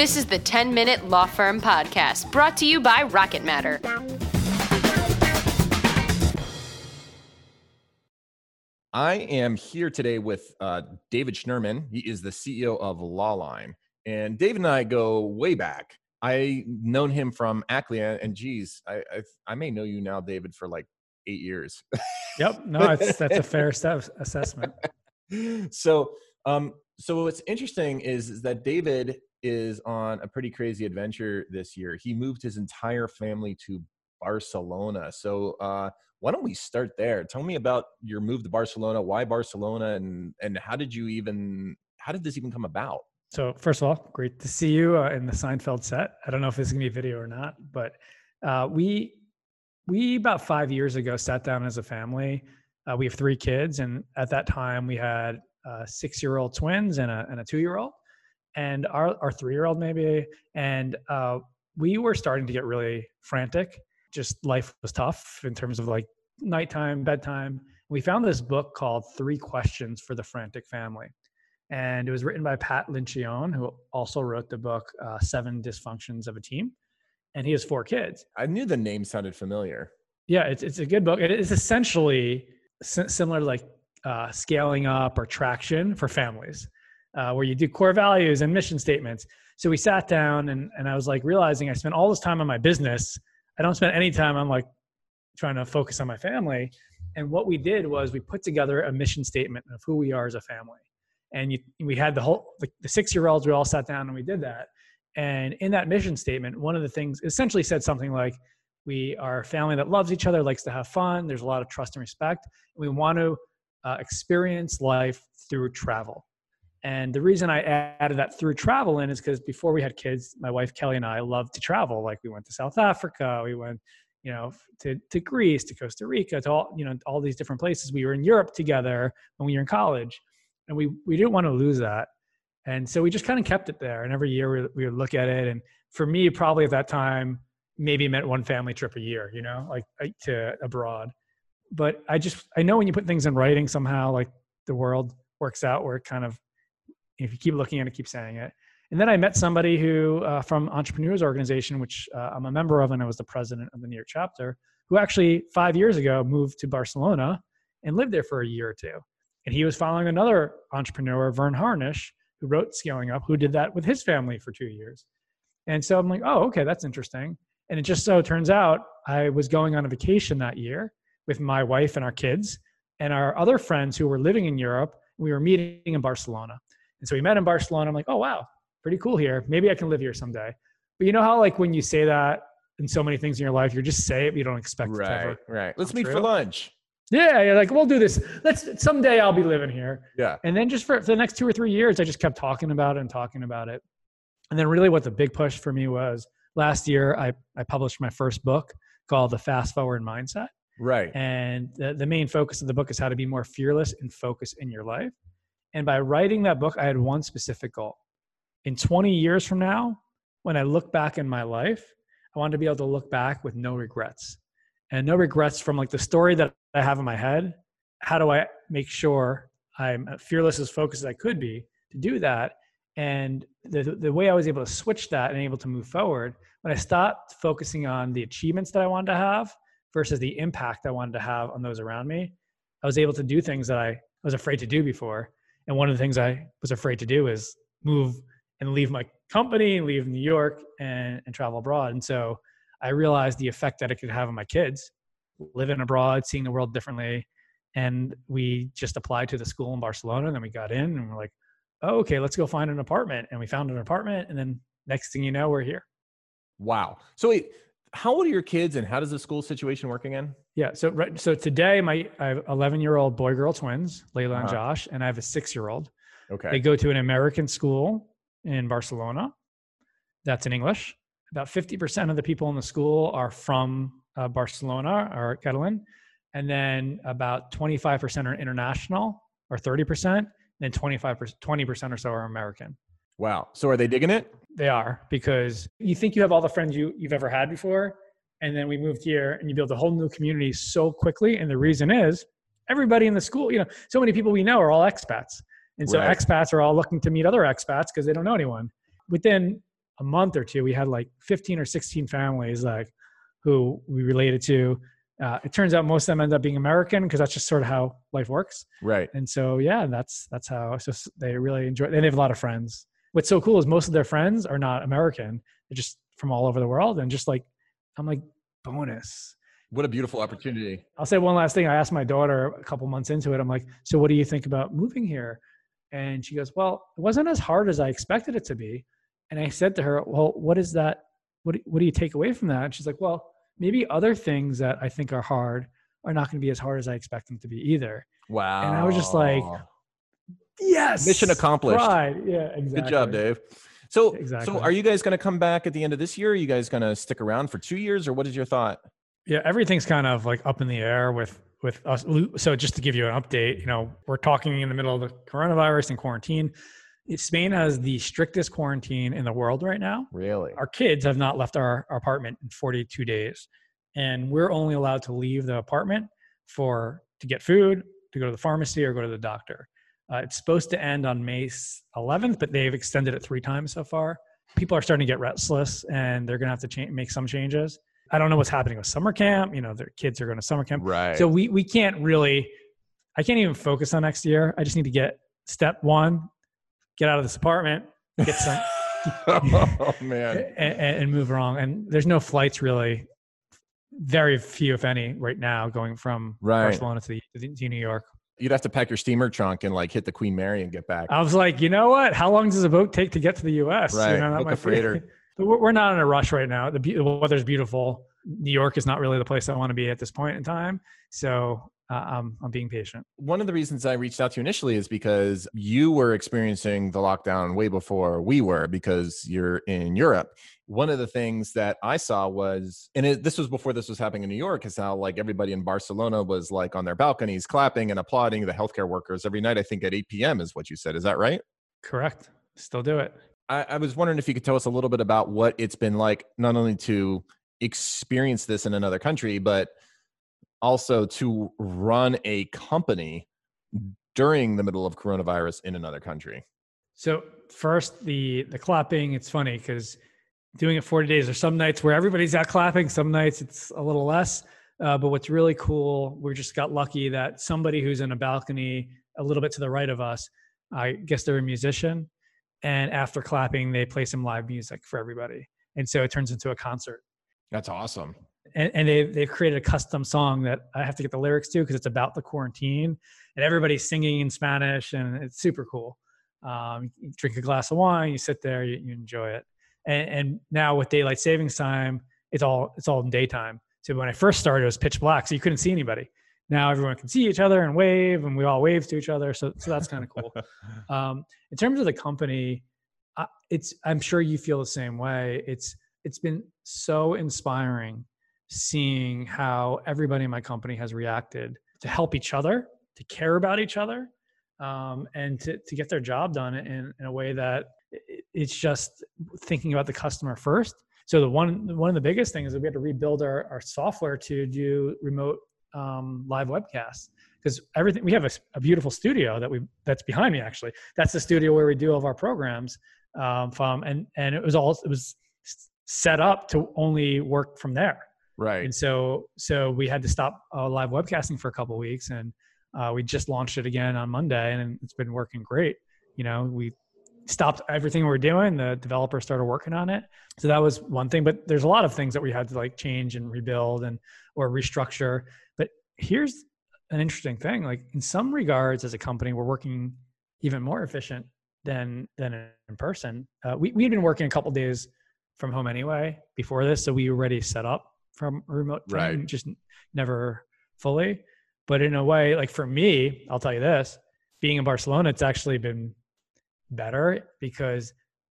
This is the 10 Minute Law Firm Podcast, brought to you by Rocket Matter. I am here today with uh, David Schnurman. He is the CEO of Lawline. And David and I go way back. I known him from Ackley, and geez, I, I, I may know you now, David, for like eight years. Yep, no, that's that's a fair step, assessment. so, um, so what's interesting is, is that David is on a pretty crazy adventure this year. He moved his entire family to Barcelona. So, uh, why don't we start there? Tell me about your move to Barcelona. Why Barcelona, and and how did you even how did this even come about? So first of all, great to see you uh, in the Seinfeld set. I don't know if this is gonna be a video or not, but uh, we we about five years ago sat down as a family. Uh, we have three kids, and at that time we had uh, six-year-old twins and a and a two-year-old, and our our three-year-old maybe, and uh, we were starting to get really frantic just life was tough in terms of like nighttime, bedtime. We found this book called Three Questions for the Frantic Family. And it was written by Pat Lencioni, who also wrote the book uh, Seven Dysfunctions of a Team. And he has four kids. I knew the name sounded familiar. Yeah, it's, it's a good book. It is essentially similar to like uh, scaling up or traction for families, uh, where you do core values and mission statements. So we sat down and, and I was like realizing I spent all this time on my business I don't spend any time on like trying to focus on my family. And what we did was we put together a mission statement of who we are as a family. And you, we had the whole, the, the six year olds, we all sat down and we did that. And in that mission statement, one of the things essentially said something like, we are a family that loves each other, likes to have fun. There's a lot of trust and respect. We want to uh, experience life through travel. And the reason I added that through travel in is because before we had kids, my wife Kelly and I loved to travel. Like we went to South Africa, we went, you know, to, to Greece, to Costa Rica, to all, you know, all these different places. We were in Europe together when we were in college. And we, we didn't want to lose that. And so we just kind of kept it there. And every year we, we would look at it. And for me, probably at that time, maybe meant one family trip a year, you know, like to abroad. But I just, I know when you put things in writing somehow, like the world works out where it kind of if you keep looking at it, keep saying it. And then I met somebody who uh, from Entrepreneurs Organization, which uh, I'm a member of, and I was the president of the New York chapter, who actually five years ago moved to Barcelona and lived there for a year or two. And he was following another entrepreneur, Verne Harnish, who wrote Scaling Up, who did that with his family for two years. And so I'm like, oh, okay, that's interesting. And it just so turns out I was going on a vacation that year with my wife and our kids and our other friends who were living in Europe. We were meeting in Barcelona. And so we met in Barcelona. I'm like, oh, wow, pretty cool here. Maybe I can live here someday. But you know how, like, when you say that in so many things in your life, you just say it, but you don't expect right, it to ever. Right. Let's meet true. for lunch. Yeah, you're like, we'll do this. Let's someday I'll be living here. Yeah. And then just for, for the next two or three years, I just kept talking about it and talking about it. And then really what the big push for me was last year, I, I published my first book called The Fast Forward Mindset. Right. And the, the main focus of the book is how to be more fearless and focus in your life. And by writing that book, I had one specific goal. In 20 years from now, when I look back in my life, I want to be able to look back with no regrets. And no regrets from like the story that I have in my head. How do I make sure I'm fearless as focused as I could be to do that? And the, the way I was able to switch that and able to move forward, when I stopped focusing on the achievements that I wanted to have versus the impact I wanted to have on those around me, I was able to do things that I was afraid to do before and one of the things I was afraid to do is move and leave my company leave New York and, and travel abroad. And so I realized the effect that it could have on my kids living abroad, seeing the world differently. And we just applied to the school in Barcelona and then we got in and we're like, oh, okay, let's go find an apartment. And we found an apartment. And then next thing you know, we're here. Wow. So wait, how old are your kids and how does the school situation work again? Yeah. So right. So today, my I have 11 year old boy girl twins, Layla uh-huh. and Josh, and I have a six year old. Okay. They go to an American school in Barcelona. That's in English. About 50% of the people in the school are from uh, Barcelona or Catalan. And then about 25% are international or 30%. Then 25%, 20% or so are American. Wow. So are they digging it? They are because you think you have all the friends you, you've ever had before. And then we moved here and you build a whole new community so quickly. And the reason is everybody in the school, you know, so many people we know are all expats. And so right. expats are all looking to meet other expats because they don't know anyone. Within a month or two, we had like 15 or 16 families like who we related to. Uh, it turns out most of them end up being American because that's just sort of how life works. Right. And so yeah, that's that's how So they really enjoy. And they have a lot of friends. What's so cool is most of their friends are not American; they're just from all over the world. And just like I'm like bonus. What a beautiful opportunity. I'll say one last thing. I asked my daughter a couple months into it. I'm like, so what do you think about moving here? And she goes, well, it wasn't as hard as I expected it to be. And I said to her, well, what is that? What do, what do you take away from that? And she's like, well, maybe other things that I think are hard are not going to be as hard as I expect them to be either. Wow. And I was just like, yes, Mission accomplished. Right. Yeah, exactly. Good job, Dave. So, Exactly. so are you guys going to come back at the end of this year? Are you guys going to stick around for two years, or what is your thought? Yeah, everything's kind of like up in the air with with us. So just to give you an update, you know, we're talking in the middle of the coronavirus and quarantine. Spain has the strictest quarantine in the world right now. Really? Our kids have not left our, our apartment in 42 days, and we're only allowed to leave the apartment for to get food, to go to the pharmacy, or go to the doctor. Uh, it's supposed to end on May 11th, but they've extended it three times so far. People are starting to get restless, and they're going to have to cha- make some changes. I don't know what's happening with summer camp. You know, their kids are going to summer camp. Right. So we we can't really. I can't even focus on next year. I just need to get step one, get out of this apartment, get some, oh man. and, and move along. And there's no flights really, very few if any, right now going from Right. Barcelona to, the, to New York. You'd have to pack your steamer trunk and like hit the Queen Mary and get back. I was like, you know what? How long does a boat take to get to the U.S.? Right. You know, Book a freighter. We're we're not in a rush right now. The, be- the weather's beautiful. New York is not really the place I want to be at this point in time. So uh, I'm I'm being patient. One of the reasons I reached out to you initially is because you were experiencing the lockdown way before we were because you're in Europe. One of the things that I saw was, and it, this was before this was happening in New York, is how like everybody in Barcelona was like on their balconies clapping and applauding the healthcare workers every night. I think at 8 p.m. is what you said. Is that right? Correct. Still do it. I, I was wondering if you could tell us a little bit about what it's been like, not only to experience this in another country, but also to run a company during the middle of coronavirus in another country. So first, the the clapping. It's funny because doing it 40 days. There's some nights where everybody's out clapping. Some nights it's a little less. Uh, but what's really cool, we just got lucky that somebody who's in a balcony a little bit to the right of us, I guess they're a musician, and after clapping, they play some live music for everybody, and so it turns into a concert. That's awesome. And, and they they've created a custom song that I have to get the lyrics to because it's about the quarantine, and everybody's singing in Spanish, and it's super cool. Um, you drink a glass of wine, you sit there, you, you enjoy it. And, and now with daylight savings time, it's all it's all in daytime. So when I first started, it was pitch black, so you couldn't see anybody. Now everyone can see each other and wave, and we all wave to each other. So so that's kind of cool. Um, in terms of the company, uh, it's I'm sure you feel the same way. It's it's been so inspiring seeing how everybody in my company has reacted to help each other, to care about each other, um, and to to get their job done in, in a way that it's just thinking about the customer first. So the one one of the biggest things is that we had to rebuild our, our software to do remote um, live webcasts. Because everything we have a beautiful studio that we that's behind me actually. That's the studio where we do all of our programs um, from and and it was all it was set up to only work from there Right. and so so we had to stop uh, live webcasting for a couple weeks and uh, we just launched it again on monday and it's been working great. You know we stopped everything we were doing the developer started working on it. So that was one thing but there's a lot of things that we had to like change and rebuild and or restructure. But here's an interesting thing like in some regards as a company we're working even more efficient than than in person. Uh, we, we had been working a couple days from home anyway before this so we were already set up from remote thing, Right. just never fully but in a way like for me i'll tell you this being in barcelona it's actually been better because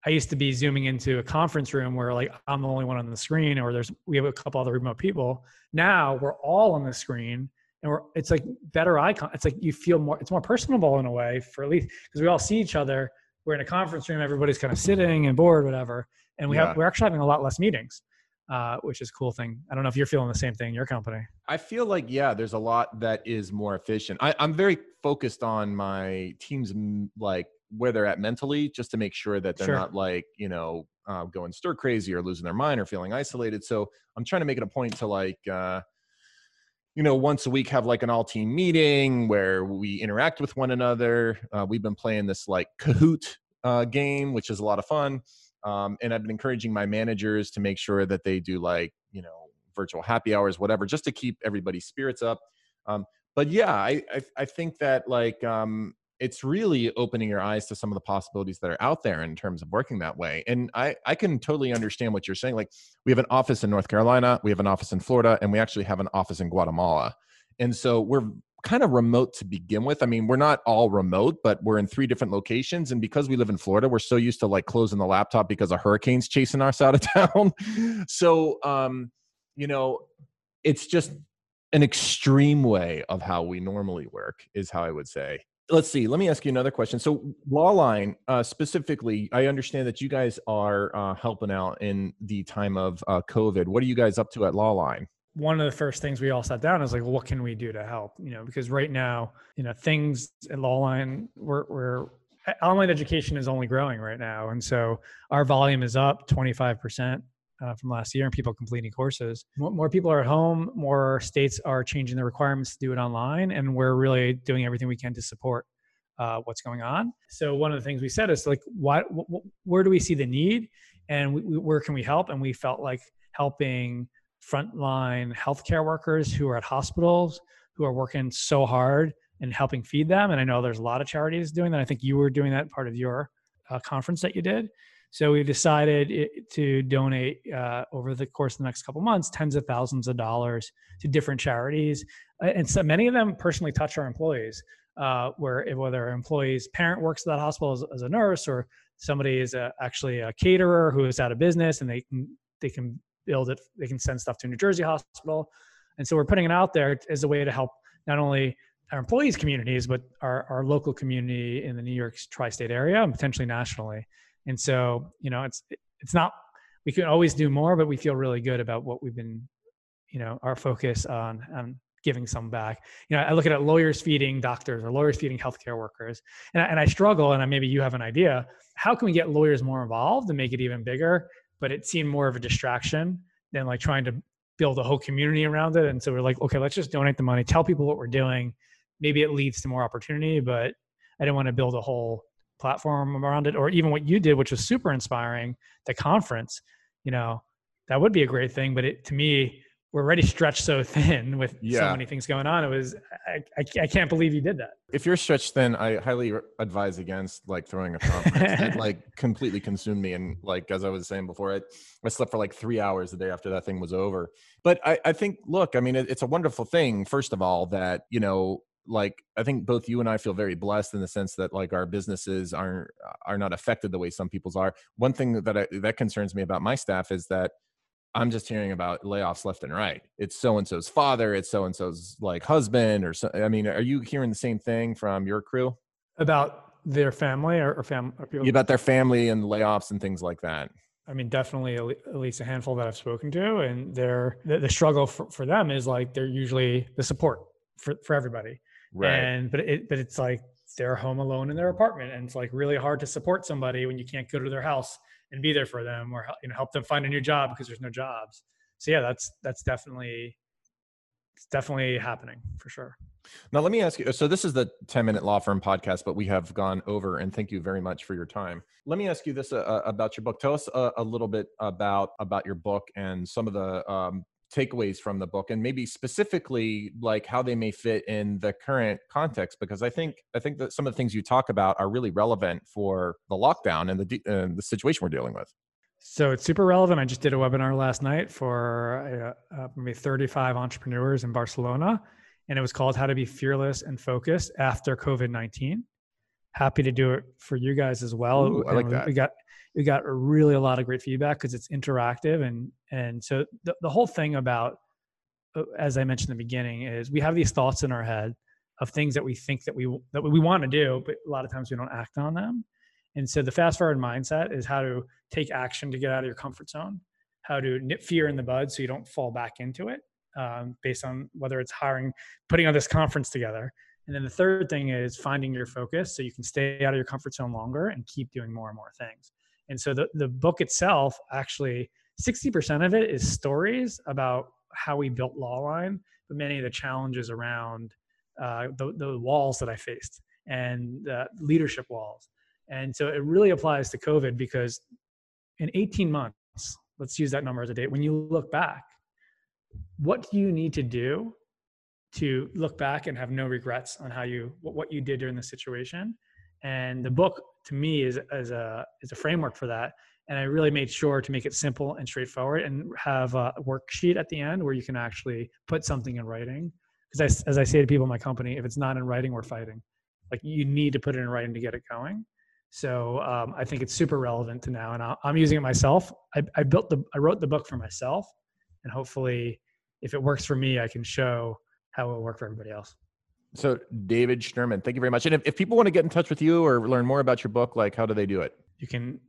i used to be zooming into a conference room where like i'm the only one on the screen or there's we have a couple other remote people now we're all on the screen and we're it's like better icon it's like you feel more it's more personable in a way for at least because we all see each other we're in a conference room everybody's kind of sitting and bored whatever and we Yeah. have we're actually having a lot less meetings uh, which is a cool thing i don't know if you're feeling the same thing in your company I feel like yeah, there's a lot that is more efficient. I, I'm very focused on my team's like where they're at mentally, just to make sure that they're Sure. not like you know uh, going stir crazy or losing their mind or feeling isolated. So I'm trying to make it a point to like. Uh, you know, once a week have like an all team meeting where we interact with one another. Uh, we've been playing this like Kahoot uh, game, which is a lot of fun. Um, and I've been encouraging my managers to make sure that they do like, you know, virtual happy hours, whatever, just to keep everybody's spirits up. Um, but yeah, I, I, I think that like um, it's really opening your eyes to some of the possibilities that are out there in terms of working that way. And I, I can totally understand what you're saying. Like we have an office in North Carolina, we have an office in Florida, and we actually have an office in Guatemala. And so we're kind of remote to begin with. I mean, we're not all remote, but we're in three different locations. And because we live in Florida, we're so used to like closing the laptop because a hurricane's chasing us out of town. so, um, you know, it's just an extreme way of how we normally work, is how I would say. Let's see. Let me ask you another question. So, Lawline, uh, specifically, I understand that you guys are uh, helping out in the time of uh, COVID. What are you guys up to at Lawline? One of the first things we all sat down is like, what can we do to help? You know, because right now, you know, things at Lawline, we're, we're online education is only growing right now, and so our volume is up 25 percent uh, from last year, and people completing courses. More, people are at home. More states are changing the requirements to do it online, and we're really doing everything we can to support uh, what's going on. So one of the things we said is like, why, wh- wh- where do we see the need, and we, we, where can we help? And we felt like helping frontline healthcare workers who are at hospitals who are working so hard and helping feed them. And I know there's a lot of charities doing that. I think you were doing that part of your uh, conference that you did. So we decided to donate uh, over the course of the next couple months tens of thousands of dollars to different charities, Uh, and so many of them personally touch our employees. Uh, where whether an employee's parent works at that hospital as, as a nurse, or somebody is a, actually a caterer who is out of business, and they can they can build it, they can send stuff to New Jersey hospital, and so we're putting it out there as a way to help not only our employees' communities, but our, our local community in the New York tri-state area and potentially nationally. And so, you know, it's it's not we can always do more, but we feel really good about what we've been, you know, our focus on on giving some back. You know, I look at it, lawyers feeding doctors or lawyers feeding healthcare workers, and I, and I struggle. And maybe you have an idea. How can we get lawyers more involved and make it even bigger? But it seemed more of a distraction than like trying to build a whole community around it. And so we're like, okay, let's just donate the money, tell people what we're doing. Maybe it leads to more opportunity, but I didn't want to build a whole platform around it or even what you did which was super inspiring the conference you know that would be a great thing but it to me we're already stretched so thin with so many things going on it was I, I, I can't believe you did that If you're stretched thin, I highly advise against like throwing a conference. it like completely consumed me, and like as I was saying before, I, I slept for like three hours the day after that thing was over. But I, I think, look, I mean, it, it's a wonderful thing. First of all, that you know, like I think both you and I feel very blessed in the sense that like our businesses aren't are not affected the way some people's are. One thing that I, that concerns me about my staff is that I'm just hearing about layoffs left and right. It's so and so's father, it's so and so's like husband, or so. I mean, are you hearing the same thing from your crew about their family or, or fam or about their family and layoffs and things like that? I mean, definitely at least a handful that I've spoken to, and they're the, the struggle for, for them is like they're usually the support for, for everybody. right? And but it but it's like they're home alone in their apartment, and it's like really hard to support somebody when you can't go to their house and be there for them, or you know help them find a new job because there's no jobs. So yeah, that's that's definitely it's definitely happening for sure. Now, let me ask you. So, this is the 10 minute law firm podcast, but we have gone over, and thank you very much for your time. Let me ask you this uh, about your book. Tell us a, a little bit about about your book and some of the um, takeaways from the book, and maybe specifically like how they may fit in the current context. Because I think I think that some of the things you talk about are really relevant for the lockdown and the uh, the situation we're dealing with. So it's super relevant. I just did a webinar last night for uh, uh, maybe 35 entrepreneurs in Barcelona, and it was called "How to Be Fearless and Focused After COVID 19." Happy to do it for you guys as well. Ooh, I like that. We got we got really a lot of great feedback because it's interactive and and so the, the whole thing about uh, as I mentioned in the beginning is we have these thoughts in our head of things that we think that we that we want to do, but a lot of times we don't act on them. And so the fast forward mindset is how to take action to get out of your comfort zone, how to nip fear in the bud so you don't fall back into it, um, based on whether it's hiring, putting on this conference together. And then the third thing is finding your focus so you can stay out of your comfort zone longer and keep doing more and more things. And so the, the book itself, actually, 60% of it is stories about how we built Lawline, but many of the challenges around uh, the, the walls that I faced and uh, leadership walls. And so it really applies to COVID because in 18 months, let's use that number as a date, when you look back, what do you need to do to look back and have no regrets on how you what you did during the situation and the book to me is as a is a framework for that. And i really made sure to make it simple and straightforward and have a worksheet at the end where you can actually put something in writing. Because as i say to people in my company if it's not in writing we're fighting. Like you need to put it in writing to get it going. So um, i think it's super relevant to now and i'm using it myself. I, I built the i wrote the book for myself and hopefully if it works for me i can show how it will work for everybody else. So, David Schnurman, thank you very much. And if, if people want to get in touch with you or learn more about your book, like how do they do it? You can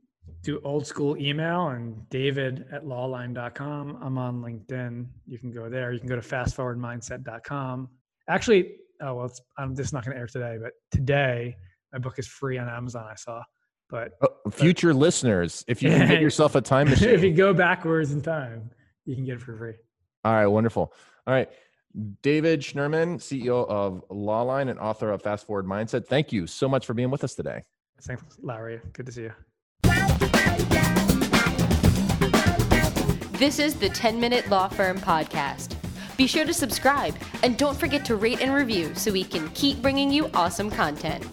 do old school email and david at lawline.com. I'm on LinkedIn. You can go there. You can go to fastforwardmindset.com. Actually, oh, well, I'm just not going to air today, but today my book is free on Amazon, I saw. But oh, future but, listeners, if you can get yourself a time machine, if you go backwards in time, you can get it for free. All right, wonderful. All right. David Schnurman, CEO of Lawline and author of Fast Forward Mindset. Thank you so much for being with us today. Thanks, Larry. Good to see you. This is the 10 Minute Law Firm Podcast. Be sure to subscribe and don't forget to rate and review so we can keep bringing you awesome content.